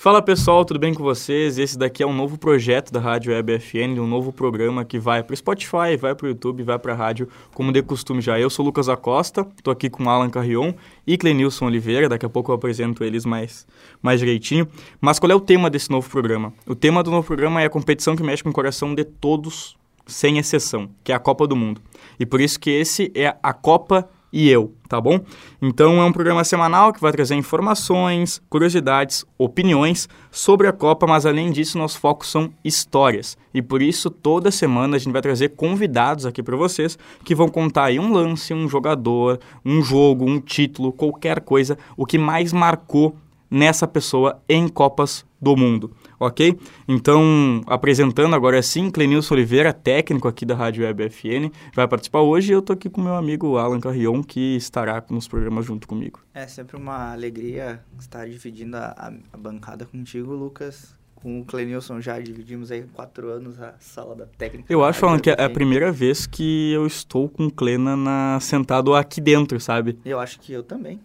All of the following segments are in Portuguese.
Fala pessoal, tudo bem com vocês? Esse daqui é um novo projeto da Rádio Web FN, um novo programa que vai para o Spotify, vai para o YouTube, vai para a rádio, como de costume já. Eu sou Lucas Acosta, estou aqui com Alan Carrion e Clenilson Oliveira, daqui a pouco eu apresento eles mais, mais direitinho. Mas qual é o tema desse novo programa? O tema do novo programa é a competição que mexe com o coração de todos, sem exceção, que é a Copa do Mundo. E por isso que esse é a Copa e eu, tá bom? Então é um programa semanal que vai trazer informações, curiosidades, opiniões sobre a Copa, mas além disso, nossos focos são histórias. E por isso, toda semana a gente vai trazer convidados aqui para vocês que vão contar aí um lance, um jogador, um jogo, um título, qualquer coisa, o que mais marcou nessa pessoa em Copas do Mundo ok? Então, apresentando agora sim, Clenilson Oliveira, técnico aqui da Rádio Web FN, vai participar hoje e eu tô aqui com meu amigo Alan Carrion, que estará nos programas junto comigo. É sempre uma alegria estar dividindo a, a bancada contigo, Lucas. Com o Clenilson já dividimos aí quatro anos a sala da técnica. Eu acho, Alan, que é a primeira vez que eu estou com o Clena na, sentado aqui dentro, sabe? Eu acho que eu também.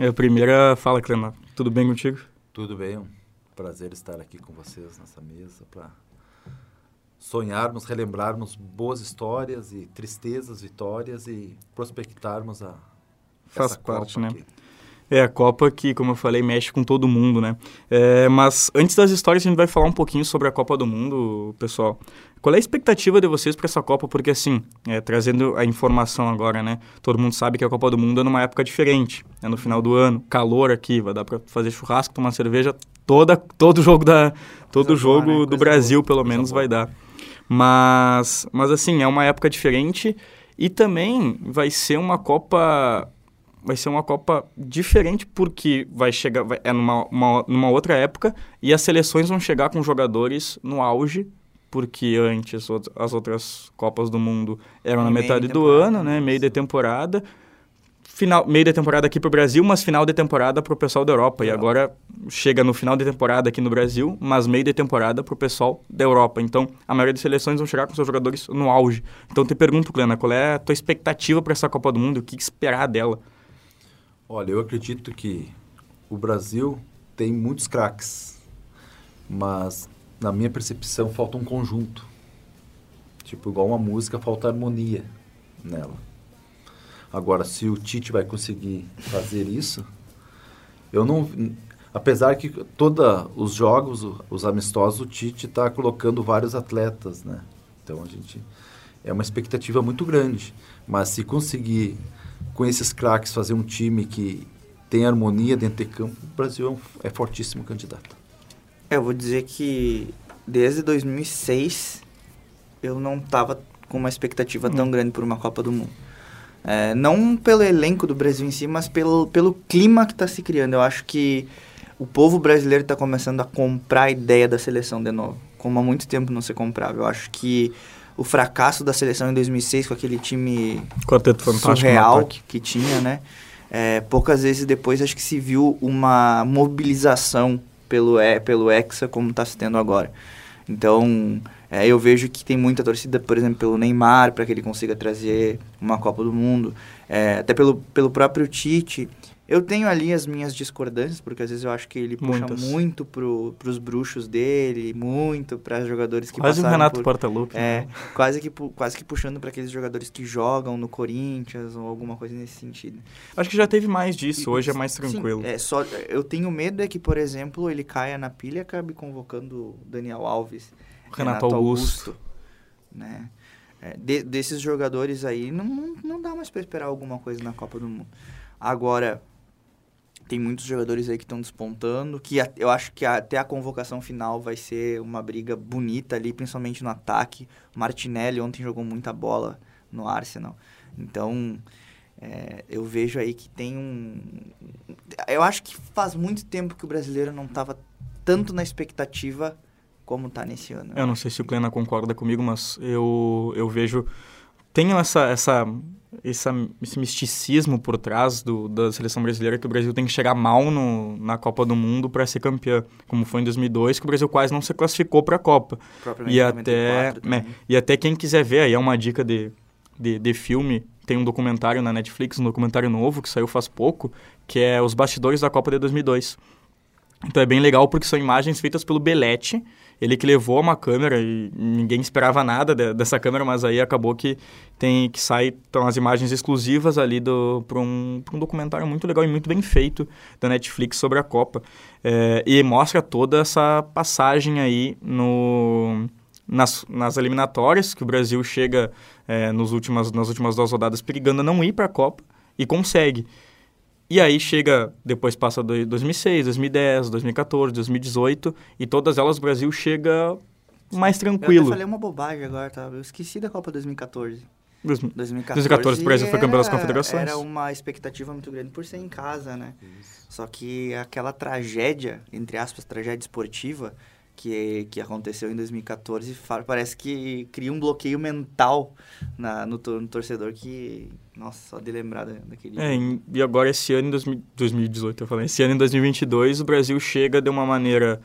É a primeira... Fala, Clena. Tudo bem contigo? Tudo bem prazer estar aqui com vocês nessa mesa para sonharmos, relembrarmos boas histórias e tristezas, vitórias e prospectarmos a faz parte, Copa né? Aqui. É a Copa que, como eu falei, mexe com todo mundo, né? É, mas antes das histórias, a gente vai falar um pouquinho sobre a Copa do Mundo, pessoal. Qual é a expectativa de vocês para essa Copa? Porque, assim, é, trazendo a informação agora, né? Todo mundo sabe que a Copa do Mundo é numa época diferente. É no final do ano, calor aqui, vai dar para fazer churrasco, tomar cerveja toda, todo jogo da todo jogo boa, né? do Brasil boa. pelo menos vai dar. Mas mas assim, é uma época diferente e também vai ser uma Copa vai ser uma Copa diferente porque vai chegar vai, é numa, uma, numa outra época e as seleções vão chegar com jogadores no auge porque antes as outras Copas do Mundo eram na metade do ano, né, meio de temporada final, meio de temporada aqui para o Brasil, mas final de temporada para o pessoal da Europa. E agora chega no final de temporada aqui no Brasil, mas meio de temporada para o pessoal da Europa. Então, a maioria das seleções vão chegar com seus jogadores no auge. Então, te pergunto, Clena, qual é a tua expectativa para essa Copa do Mundo? O que esperar dela? Olha, eu acredito que o Brasil tem muitos craques, mas na minha percepção falta um conjunto. Tipo, igual uma música, falta harmonia nela. Agora, se o Tite vai conseguir fazer isso, eu não. Apesar que todos os jogos, os amistosos, o Tite está colocando vários atletas, né? Então a gente é uma expectativa muito grande. Mas se conseguir com esses craques fazer um time que tem harmonia dentro de campo, o Brasil é, é fortíssimo candidato. É, eu vou dizer que desde 2006 eu não estava com uma expectativa hum. tão grande por uma Copa do Mundo. É, não pelo elenco do Brasil em si, mas pelo, pelo clima que está se criando. Eu acho que o povo brasileiro está começando a comprar a ideia da seleção de novo, como há muito tempo não se comprava. Eu acho que o fracasso da seleção em 2006 com aquele time Quarteto surreal que tinha, né? É, poucas vezes depois acho que se viu uma mobilização pelo, é, pelo Hexa como está se tendo agora. Então, é, eu vejo que tem muita torcida, por exemplo, pelo Neymar, para que ele consiga trazer uma Copa do Mundo, é, até pelo, pelo próprio Tite. Eu tenho ali as minhas discordâncias, porque às vezes eu acho que ele puxa Muitas. muito pro, pros bruxos dele, muito para jogadores que quase passaram o Renato por, Portaluppi. É, né? quase que, quase que puxando para aqueles jogadores que jogam no Corinthians ou alguma coisa nesse sentido. Acho que já teve mais disso, hoje é mais tranquilo. Sim, é, só, eu tenho medo é que, por exemplo, ele caia na pilha e acabe convocando Daniel Alves Renato, Renato Augusto. Augusto. né? É, de, desses jogadores aí, não, não, não dá mais para esperar alguma coisa na Copa do Mundo. Agora, tem muitos jogadores aí que estão despontando, que eu acho que até a convocação final vai ser uma briga bonita ali, principalmente no ataque. Martinelli ontem jogou muita bola no Arsenal. Então, é, eu vejo aí que tem um... Eu acho que faz muito tempo que o brasileiro não estava tanto na expectativa como está nesse ano. Eu não sei se o Clena concorda comigo, mas eu, eu vejo... Tenho essa, essa, essa, esse misticismo por trás do, da seleção brasileira que o Brasil tem que chegar mal no, na Copa do Mundo para ser campeão, como foi em 2002, que o Brasil quase não se classificou para a Copa. E até, né, e até quem quiser ver, aí é uma dica de, de, de filme, tem um documentário na Netflix, um documentário novo que saiu faz pouco, que é Os Bastidores da Copa de 2002 Então é bem legal porque são imagens feitas pelo Belete, ele que levou uma câmera e ninguém esperava nada de, dessa câmera, mas aí acabou que tem que sair então, as imagens exclusivas ali para um, um documentário muito legal e muito bem feito da Netflix sobre a Copa. É, e mostra toda essa passagem aí no, nas, nas eliminatórias, que o Brasil chega é, nos últimas, nas últimas duas rodadas perigando a não ir para a Copa e consegue. E aí chega, depois passa 2006, 2010, 2014, 2018, e todas elas o Brasil chega mais tranquilo. Eu falei uma bobagem agora, tá? Eu esqueci da Copa 2014. 2014, 2014 o Brasil foi campeão das confederações. Era uma expectativa muito grande por ser em casa, né? Isso. Só que aquela tragédia, entre aspas, tragédia esportiva, que, que aconteceu em 2014 parece que cria um bloqueio mental na, no, no torcedor que, nossa, só de lembrar daquele é, e agora esse ano, em 2018, eu falei, esse ano em 2022, o Brasil chega de uma maneira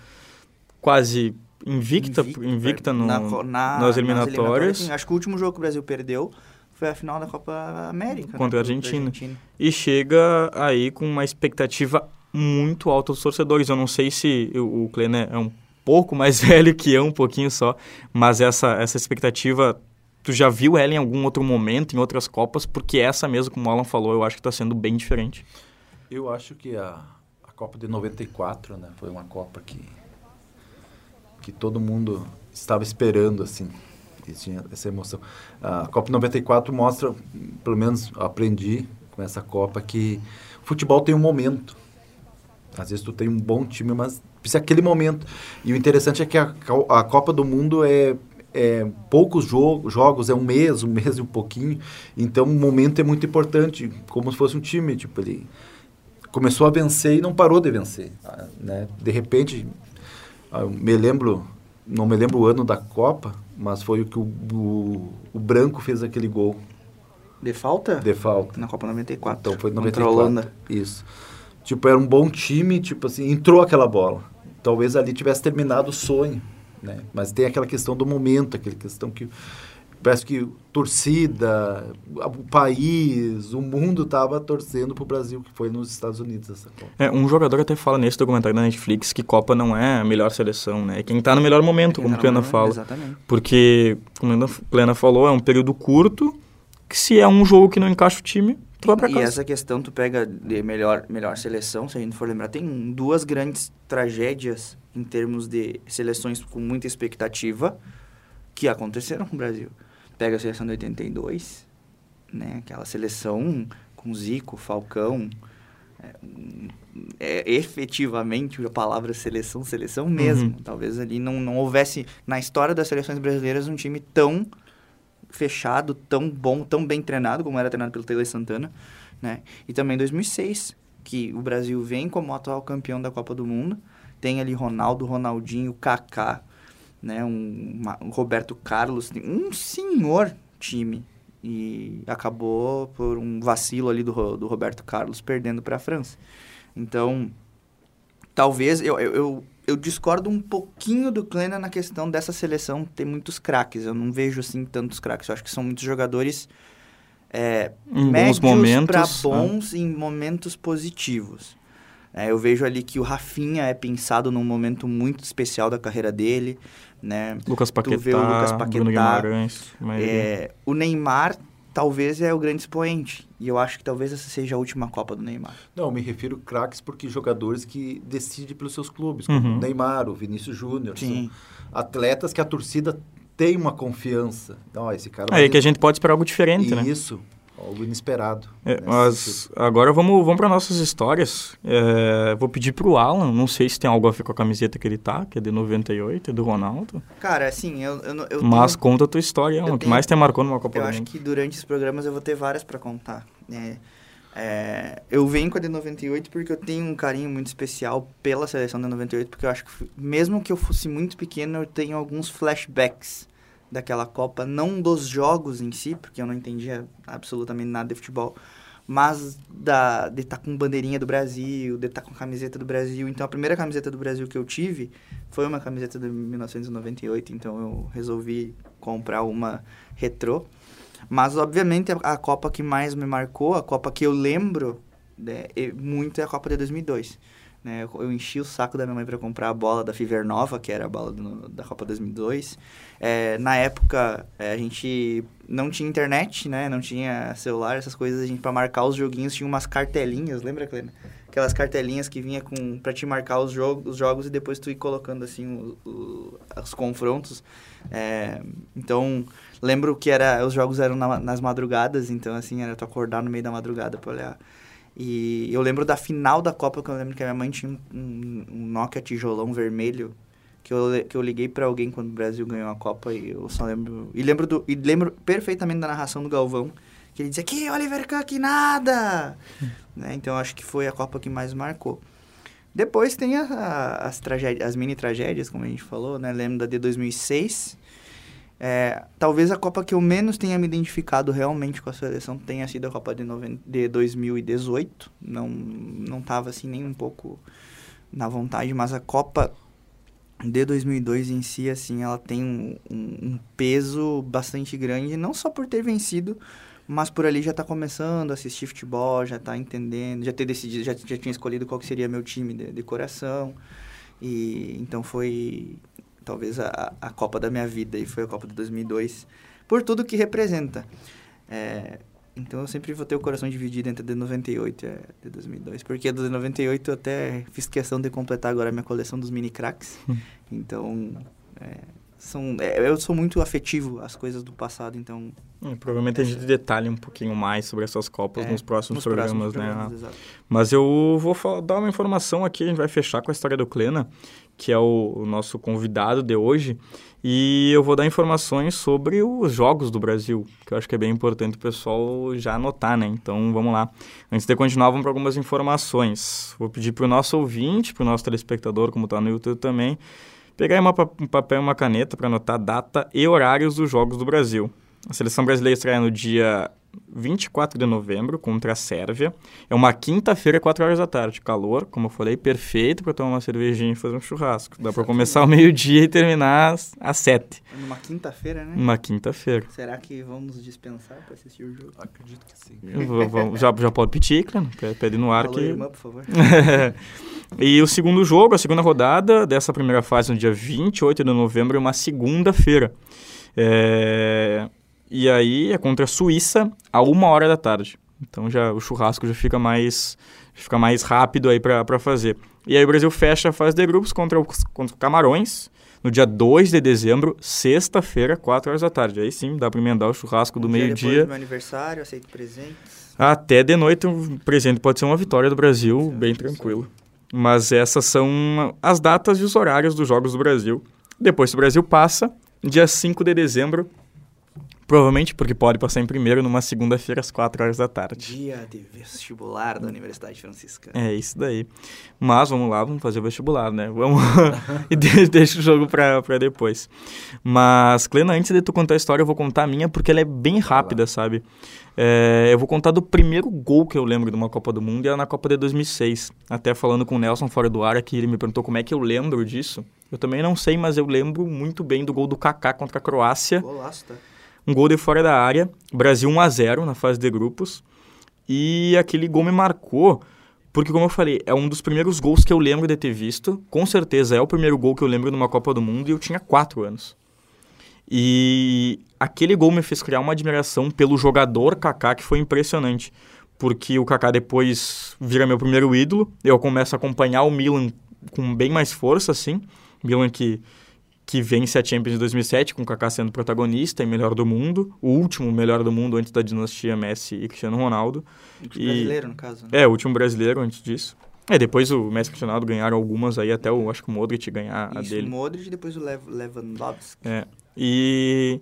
quase invicta, invicta, invicta no, na, na, nas, eliminatórias. nas eliminatórias. Acho que o último jogo que o Brasil perdeu foi a final da Copa América. Né, Contra né? a Argentina. Argentina. E chega aí com uma expectativa muito alta dos torcedores. Eu não sei se o, o Kleiner é um pouco mais velho que eu, um pouquinho só, mas essa, essa expectativa, tu já viu ela em algum outro momento, em outras Copas? Porque essa mesmo, como o Alan falou, eu acho que está sendo bem diferente. Eu acho que a, a Copa de 94, né, foi uma Copa que, que todo mundo estava esperando, assim, e tinha essa emoção. A Copa de 94 mostra, pelo menos aprendi com essa Copa, que futebol tem um momento. Às vezes tu tem um bom time, mas precisa aquele momento. E o interessante é que a, a Copa do Mundo é, é poucos jogo, jogos, é um mês, um mês e um pouquinho. Então o momento é muito importante, como se fosse um time, tipo, ele começou a vencer e não parou de vencer, ah, né? De repente, ah, me lembro, não me lembro o ano da Copa, mas foi o que o, o, o Branco fez aquele gol. De falta? De falta. Na Copa 94. Então foi 94. Contra a Holanda. Isso. Tipo, era um bom time, tipo assim, entrou aquela bola. Talvez ali tivesse terminado o sonho, né? Mas tem aquela questão do momento, aquela questão que parece que torcida, o país, o mundo estava torcendo para o Brasil, que foi nos Estados Unidos essa Copa. É, um jogador até fala nesse documentário da Netflix que Copa não é a melhor seleção, né? É quem está no melhor momento, como o Plena fala. Exatamente. Porque, como a Plena falou, é um período curto, que se é um jogo que não encaixa o time, tu vai pra casa. E essa questão, tu pega de melhor, melhor seleção, se a gente for lembrar, tem duas grandes tragédias em termos de seleções com muita expectativa que aconteceram com o Brasil. Pega a seleção de 82, né? Aquela seleção com Zico, Falcão, é, é, efetivamente a palavra seleção, seleção mesmo. Uhum. Talvez ali não, não houvesse na história das seleções brasileiras um time tão fechado, tão bom, tão bem treinado, como era treinado pelo Taylor Santana, né? E também 2006, que o Brasil vem como atual campeão da Copa do Mundo, tem ali Ronaldo, Ronaldinho, Kaká, né? Um, uma, um Roberto Carlos, um senhor time e acabou por um vacilo ali do, do Roberto Carlos perdendo para a França. Então, talvez eu, eu, eu eu discordo um pouquinho do Kleina na questão dessa seleção ter muitos craques. Eu não vejo assim tantos craques. Eu acho que são muitos jogadores é, em momentos para bons né? em momentos positivos. É, eu vejo ali que o Rafinha é pensado num momento muito especial da carreira dele, né? Lucas Paquetá, tu vê o Lucas Paquetá, Bruno Guimarães, é, o Neymar talvez é o grande expoente. E eu acho que talvez essa seja a última Copa do Neymar. Não, me refiro craques porque jogadores que decidem pelos seus clubes, como uhum. o Neymar, o Vinícius Júnior. Sim. atletas que a torcida tem uma confiança. Então, esse cara... Aí que a gente pode esperar algo diferente, né? Isso algo inesperado. É, mas agora vamos, vamos para nossas histórias. É, vou pedir para o Alan, não sei se tem algo a ver com a camiseta que ele tá, que é de 98, é do Ronaldo. Cara, assim, eu, eu, eu Mas tenho, conta a tua história, Alan, o que mais te marcou numa Copa eu do Mundo. Eu acho que durante os programas eu vou ter várias para contar. É, é, eu venho com a de 98 porque eu tenho um carinho muito especial pela seleção de 98, porque eu acho que mesmo que eu fosse muito pequeno, eu tenho alguns flashbacks daquela Copa, não dos jogos em si, porque eu não entendia absolutamente nada de futebol, mas da, de estar tá com bandeirinha do Brasil, de estar tá com camiseta do Brasil. Então, a primeira camiseta do Brasil que eu tive foi uma camiseta de 1998, então eu resolvi comprar uma retrô. Mas, obviamente, a, a Copa que mais me marcou, a Copa que eu lembro né, muito é a Copa de 2002. Né? Eu, eu enchi o saco da minha mãe para comprar a bola da Fever Nova, que era a bola do, da Copa 2002. É, na época, é, a gente não tinha internet, né? Não tinha celular, essas coisas. A gente, para marcar os joguinhos, tinha umas cartelinhas, lembra, Clena? Aquelas cartelinhas que vinha com para te marcar os, jogo, os jogos e depois tu ir colocando, assim, o, o, os confrontos. É, então, lembro que era os jogos eram na, nas madrugadas, então, assim, era tu acordar no meio da madrugada para olhar e eu lembro da final da Copa, que eu lembro que a minha mãe tinha um, um Nokia tijolão vermelho, que eu, que eu liguei para alguém quando o Brasil ganhou a Copa e eu só lembro... E lembro, do, e lembro perfeitamente da narração do Galvão, que ele dizia, que Oliver Kahn, que nada! né? Então, acho que foi a Copa que mais marcou. Depois tem a, a, as, tragédias, as mini tragédias, como a gente falou, né? Lembro da de 2006, é, talvez a Copa que eu menos tenha me identificado realmente com a seleção tenha sido a Copa de, noven... de 2018. Não, não tava assim nem um pouco na vontade, mas a Copa de 2002 em si, assim, ela tem um, um, peso bastante grande, não só por ter vencido, mas por ali já tá começando a assistir futebol, já tá entendendo, já ter decidido, já, já tinha escolhido qual que seria meu time de, de coração. E então foi talvez a, a Copa da minha vida, e foi a Copa de 2002, por tudo que representa. É, então eu sempre vou ter o coração dividido entre a de 98 e a de 2002, porque a de 98 eu até fiz questão de completar agora a minha coleção dos mini cracks. Hum. então, é, são, é, eu sou muito afetivo às coisas do passado, então... É, provavelmente a gente detalhe um pouquinho mais sobre essas Copas é, nos próximos nos programas, próximos né? Mas eu vou falar, dar uma informação aqui, a gente vai fechar com a história do Klena, que é o, o, nosso convidado de hoje, e eu vou dar informações sobre os jogos do Brasil, que eu acho que é bem importante o pessoal já anotar, né? Então, vamos lá. Antes de continuar, vamos para algumas informações. Vou pedir para o nosso ouvinte, para o nosso telespectador, como está no YouTube também, pegar uma, um papel e uma caneta para anotar data e horários dos jogos do Brasil. A seleção brasileira estreia no dia 24 de novembro contra a Sérvia. É uma quinta-feira, 4 horas da tarde. Calor, como eu falei, perfeito para tomar uma cervejinha e fazer um churrasco. Dá para começar ao meio-dia e terminar às 7. Numa quinta-feira, né? Uma quinta-feira. Será que vamos dispensar para assistir o jogo? Acredito que sim. Vou, vou, já, já pode pedir, claro. Pede no ar Alô, que... irmã, por favor. e o segundo jogo, a segunda rodada dessa primeira fase, no dia 28 de novembro, é uma segunda-feira. É... E aí é contra a Suíça a uma hora da tarde. Então já o churrasco já fica mais fica mais rápido aí para fazer. E aí o Brasil fecha a fase de grupos contra, os, contra o Camarões no dia 2 de dezembro, sexta-feira, 4 horas da tarde. Aí sim, dá para emendar o churrasco do meio-dia. Do meu aniversário, aceito presentes. Até de noite, um presente pode ser uma vitória do Brasil, sim, bem tranquilo. Mas essas são as datas e os horários dos Jogos do Brasil. Depois, se o Brasil passa, dia 5 de dezembro, Provavelmente porque pode passar em primeiro numa segunda-feira às 4 horas da tarde. Dia de vestibular da Universidade Franciscana. É, isso daí. Mas vamos lá, vamos fazer o vestibular, né? Vamos e deixa o jogo pra, pra depois. Mas, Clena, antes de tu contar a história, eu vou contar a minha porque ela é bem rápida, sabe? É, eu vou contar do primeiro gol que eu lembro de uma Copa do Mundo e era na Copa de 2006. Até falando com o Nelson fora do ar, que ele me perguntou como é que eu lembro disso. Eu também não sei, mas eu lembro muito bem do gol do Kaká contra a Croácia. Golaço, tá? Um gol de fora da área, Brasil 1 a 0 na fase de grupos. E aquele gol me marcou, porque como eu falei, é um dos primeiros gols que eu lembro de ter visto. Com certeza é o primeiro gol que eu lembro numa Copa do Mundo e eu tinha 4 anos. E aquele gol me fez criar uma admiração pelo jogador Kaká que foi impressionante, porque o Kaká depois vira meu primeiro ídolo, eu começo a acompanhar o Milan com bem mais força assim, Milan que que vence a Champions de 2007, com o Kaká sendo protagonista e melhor do mundo, o último melhor do mundo antes da dinastia Messi e Cristiano Ronaldo. O último e... brasileiro, no caso. Né? É, o último brasileiro antes disso. É, depois o Messi e o Cristiano Ronaldo ganharam algumas aí, até o, acho que o Modric ganhar Isso, a dele. o Modric e depois o Lev Lewandowski. É, e...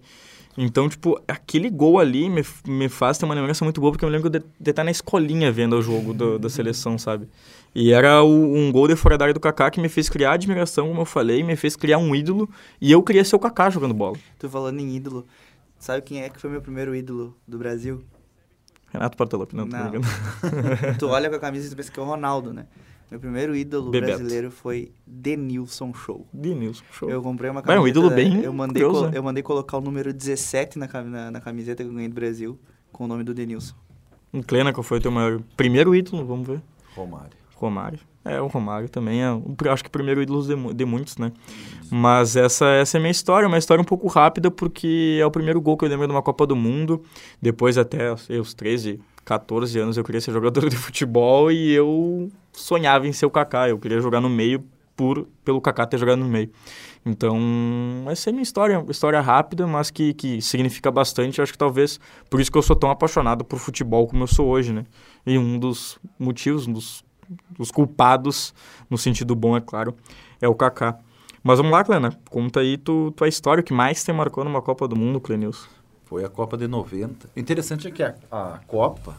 Então, tipo, aquele gol ali me, me faz ter uma lembrança muito boa, porque eu lembro de, de estar na escolinha vendo o jogo do, da seleção, sabe? E era o, um gol de fora da área do Kaká que me fez criar admiração, como eu falei, me fez criar um ídolo, e eu queria ser o Kaká jogando bola. Tô falando em ídolo, sabe quem é que foi meu primeiro ídolo do Brasil? Renato Portaluppi, não, não. tu olha com a camisa e tu pensa que é o Ronaldo, né? Meu primeiro ídolo Bebeto. brasileiro foi Denilson Show. Denilson Show. Eu comprei uma camiseta. É um ídolo bem eu mandei, curioso, né? eu mandei colocar o número 17 na, na, na, camiseta que eu ganhei do Brasil com o nome do Denilson. Um Clena, qual foi o teu maior primeiro ídolo? Vamos ver. Romário. Romário. É, o Romário também é, acho que o primeiro ídolo de, de muitos, né? Mas essa, essa é a minha história, uma história um pouco rápida, porque é o primeiro gol que eu lembro de uma Copa do Mundo. Depois, até os 13, 14 anos, eu queria ser jogador de futebol e eu sonhava em ser o Kaká. Eu queria jogar no meio por pelo Kaká ter jogado no meio. Então, essa é a minha história, história rápida, mas que, que significa bastante. Acho que talvez por isso que eu sou tão apaixonado por futebol como eu sou hoje, né? E um dos motivos, um dos, dos culpados, no sentido bom, é claro, é o Kaká. Mas vamos lá, Clena, conta aí tu, tua história, o que mais te marcou numa Copa do Mundo, Clenilson? Foi a Copa de 90. O interessante é que a, a Copa,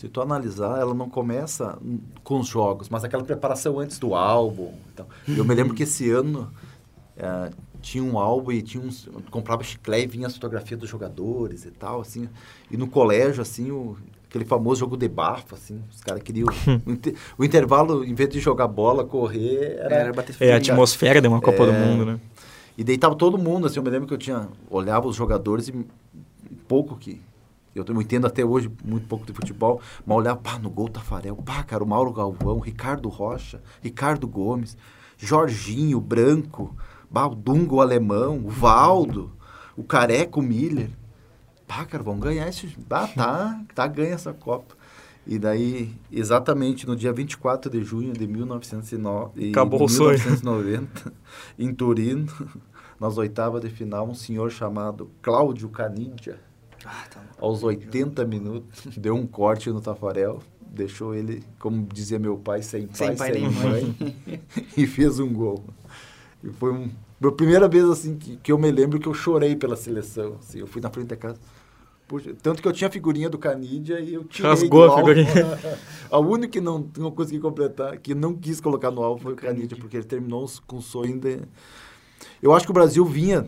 se tu analisar, ela não começa com os jogos, mas aquela preparação antes do álbum. Então, eu me lembro que esse ano é, tinha um álbum e tinha uns, comprava chiclete e vinha as fotografias dos jogadores e tal, assim. E no colégio, assim, o, aquele famoso jogo de bafo, assim, os caras queriam... o, inter, o, intervalo, em vez de jogar bola, correr, era... era bater é a atmosfera de uma Copa é, do Mundo, né? E deitava todo mundo, assim, eu me lembro que eu tinha... Olhava os jogadores e pouco que... Eu entendo até hoje muito pouco de futebol, mas olhava, pá, no gol Tafarel, pá, cara, o Mauro Galvão, Ricardo Rocha, Ricardo Gomes, Jorginho, Branco, Bah, o Dungo o alemão, o Valdo, o Careco Miller. Pá, cara, vamos ganhar esse. Bah, tá, tá ganha essa Copa. E daí, exatamente no dia 24 de junho de 1909, Acabou 1990, em Turino, nas oitavas de final, um senhor chamado Cláudio Canidia, ah, tá aos 80 minutos, deu um corte no Tafarel, deixou ele, como dizia meu pai, sem pai, sem, pai, sem mãe, mãe e fez um gol. E foi um, a primeira vez assim que, que eu me lembro que eu chorei pela seleção. Assim, eu fui na frente da casa. Puxa, tanto que eu tinha a figurinha do Canidia e eu tirei Rasgou a figurinha. a única que não, não consegui completar, que não quis colocar no álbum foi o Canidia, porque ele terminou com o sonho de... Eu acho que o Brasil vinha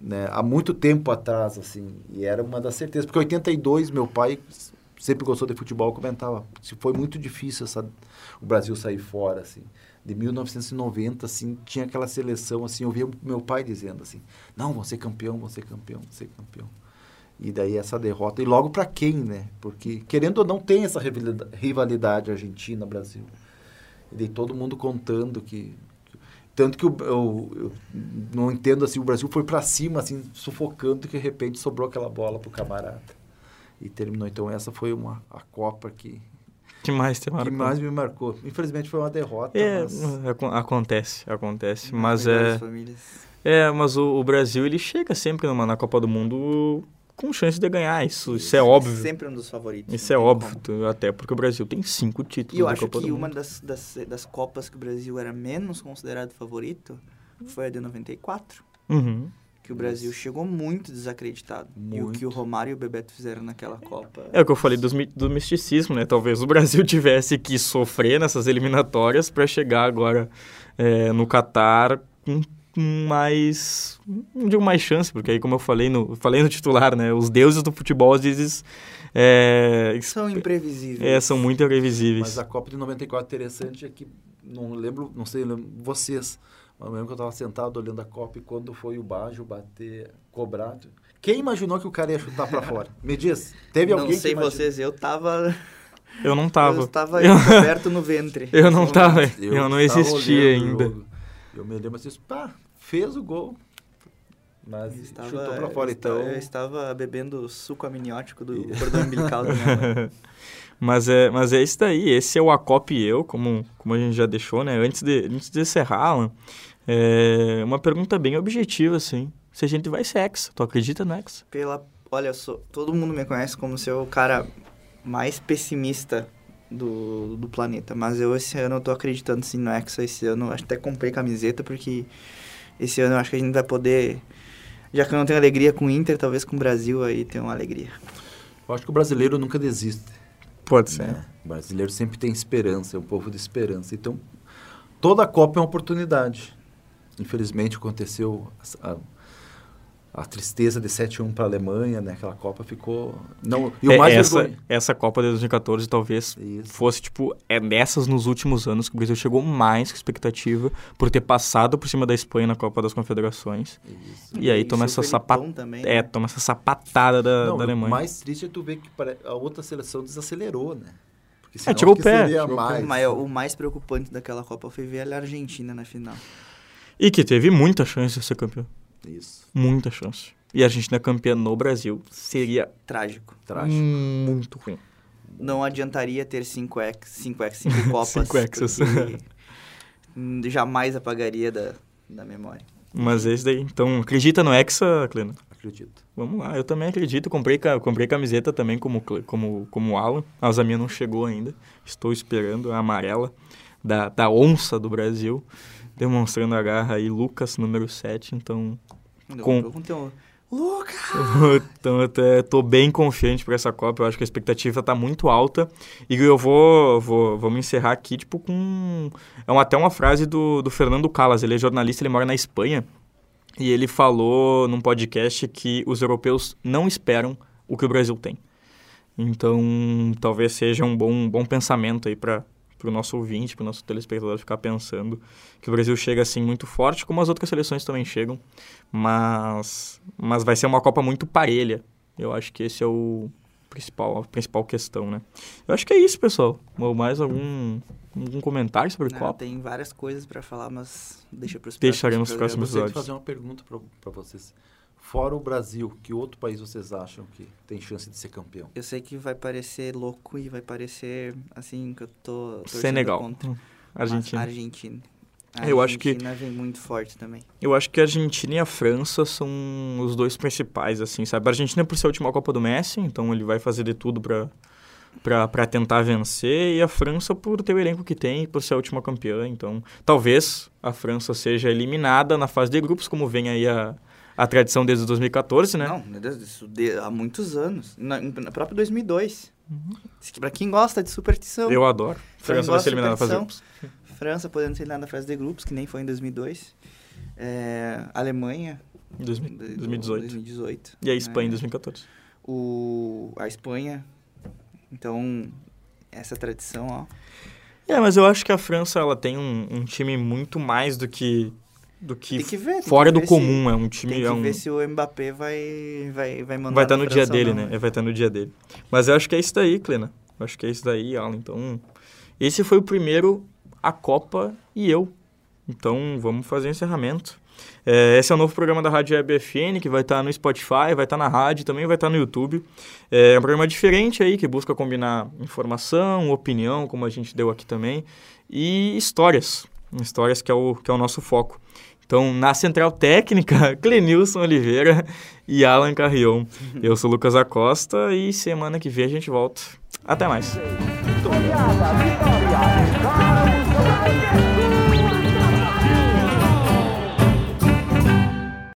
né, há muito tempo atrás, assim, e era uma das certezas. Porque em 82, meu pai sempre gostou de futebol, comentava, se foi muito difícil essa, o Brasil sair fora, assim de 1990, assim, tinha aquela seleção, assim, eu via meu pai dizendo assim, não, vou ser campeão, vou ser campeão, vou ser campeão. E daí essa derrota, e logo para quem, né? Porque, querendo ou não, tem essa rivalidade Argentina-Brasil. E daí todo mundo contando que... Tanto que eu, eu, eu não entendo, assim, o Brasil foi para cima, assim, sufocando, e de repente sobrou aquela bola pro camarada. E terminou. Então, essa foi uma, a Copa que que mais te marcou? Que mais me marcou. Infelizmente foi uma derrota. É, mas... acontece, acontece. Mas é. É, mas o, o, Brasil ele chega sempre numa, na Copa do Mundo com chance de ganhar. Isso, isso é óbvio. Sempre um dos favoritos. Isso é óbvio, como. até porque o Brasil tem cinco títulos. E eu acho Copa que uma das, das, das Copas que o Brasil era menos considerado favorito foi a de 94. Uhum que o Brasil chegou muito desacreditado. Muito. E o que o Romário e o Bebeto fizeram naquela Copa. É o que eu falei do, do misticismo, né? Talvez o Brasil tivesse que sofrer nessas eliminatórias para chegar agora é, no Catar com mais. Não digo mais chance, porque aí, como eu falei no, falei no titular, né? Os deuses do futebol às vezes. É, são imprevisíveis. É, são muito imprevisíveis. Mas a Copa de 94 interessante é que, não lembro, não sei, lembro, vocês eu lembro que eu estava sentado olhando a Copa e quando foi o Bajo bater, cobrado. Quem imaginou que o cara ia chutar para fora? Me diz, teve alguém Não sei vocês, eu tava... Eu não tava. Eu estava coberto no ventre. Eu não tava, eu, eu não existia ainda. Eu me lembro assim, pá, fez o gol. Mas estava, chutou para fora, então... Eu estava bebendo suco amniótico do cordão umbilical da minha mãe. Mas é, mas é isso daí, esse é o Acop e eu, como, como a gente já deixou, né? Antes de, antes de encerrar, Alan, é uma pergunta bem objetiva, assim. Se a gente vai ser ex, tu acredita no ex? Pela, olha, sou, todo mundo me conhece como ser o cara mais pessimista do, do planeta. Mas eu esse ano eu tô acreditando sim no Hexa. Esse ano até comprei camiseta porque esse ano eu acho que a gente vai poder. Já que eu não tenho alegria com o Inter, talvez com o Brasil aí tenha uma alegria. Eu acho que o brasileiro nunca desiste. Pode ser. Né? O brasileiro sempre tem esperança, é um povo de esperança. Então, toda a Copa é uma oportunidade. Infelizmente aconteceu a, a tristeza de 7-1 para a Alemanha, né? Aquela Copa ficou... Não, e o é, mais essa, essa Copa de 2014 talvez Isso. fosse, tipo, é nessas nos últimos anos que o Brasil chegou mais com expectativa por ter passado por cima da Espanha na Copa das Confederações. Isso. E aí toma essa, sapa... também, é, né? toma essa sapatada da, Não, da Alemanha. O mais triste é tu ver que a outra seleção desacelerou, né? Porque senão tirou que o pé, seria tirou o pé. mais. O maior- o mais preocupante daquela Copa foi ver a Argentina na final. E que teve muita chance de ser campeão. Isso. Muita chance. E a Argentina campeã no Brasil seria Trágico. Trágico. muito ruim. Não adiantaria ter 5x, 5x, 5 Copas. Cinco hexas. porque, hum, jamais apagaria da, da memória. Mas esse daí. Então, acredita no Hexa, Clena? Acredito. Vamos lá, eu também acredito. Comprei, ca- comprei camiseta também como, como, como Alan. Mas a minha não chegou ainda. Estou esperando a amarela da, da onça do Brasil. Demonstrando a garra aí, Lucas, número 7. Então, Eu Com- perguntei, um, Lucas! então eu até tô bem confiante para essa Copa. Eu acho que a expectativa tá muito alta. E eu vou, vou vamos encerrar aqui, tipo, com. É uma, até uma frase do, do Fernando Calas. Ele é jornalista, ele mora na Espanha. E ele falou num podcast que os europeus não esperam o que o Brasil tem. Então, talvez seja um bom, bom pensamento aí para o nosso ouvinte, para o nosso telespectador ficar pensando que o Brasil chega assim muito forte, como as outras seleções também chegam, mas, mas vai ser uma Copa muito parelha. Eu acho que esse é o principal, a principal questão, né? Eu acho que é isso, pessoal. Ou mais algum, algum comentário sobre Não, Copa? tem várias coisas pra falar, mas deixa pros Deixaremos próximos nos próximos programas. Eu gostaria de episódios. fazer uma pergunta para vocês. Fora o Brasil, que outro país vocês acham que tem chance de ser campeão? Eu sei que vai parecer louco e vai parecer assim que eu tô Senegal, contra. Argentina. Mas Argentina. A Eu acho que- Argentina vem muito forte também. Eu acho que a Argentina e a França são os dois principais, assim, sabe? A Argentina por ser a última Copa do Messi, então ele vai fazer de tudo pra, pra, pra tentar vencer, e a França por ter o elenco que tem e por ser a última campeã, então talvez a França seja eliminada na fase de grupos, como vem aí a, a tradição desde 2014, né? Não, meu Deus, isso de- há muitos anos. Na, na própria 2002. Isso que Pra quem gosta de superstição. Uhum. Eu adoro. França vai ser eliminada na fase de grupos. França podendo ser eliminada na fase de grupos, que nem foi em 2002. É, Alemanha. Em 2000 de- 2018. 2018. E a Espanha em né? 2014. O, a Espanha. Então, essa tradição, ó. É, mas eu acho que a França ela tem um, um time muito mais do que do que, Tem que ver. fora que do comum, Se, é um tem time que é um ver se o Mbappé vai, vai, vai mandar vai estar na no dia dele, não, né? Vai estar no dia dele. Mas eu acho que é isso daí, Clena. Eu acho que é isso daí, Alan. Então, esse foi o primeiro a Copa e eu. Então, vamos fazer o encerramento. É, esse é o novo programa da Rádio Web FN, que vai estar no Spotify, vai estar na rádio, também vai estar no YouTube. É um programa diferente aí, que busca combinar informação, opinião, como a gente deu aqui também, e histórias. Histórias que é o, que é o nosso foco. Então, na Central Técnica, Clenilson Oliveira e Alan Carrion. Eu sou Lucas Acosta e semana que vem a gente volta. Até mais.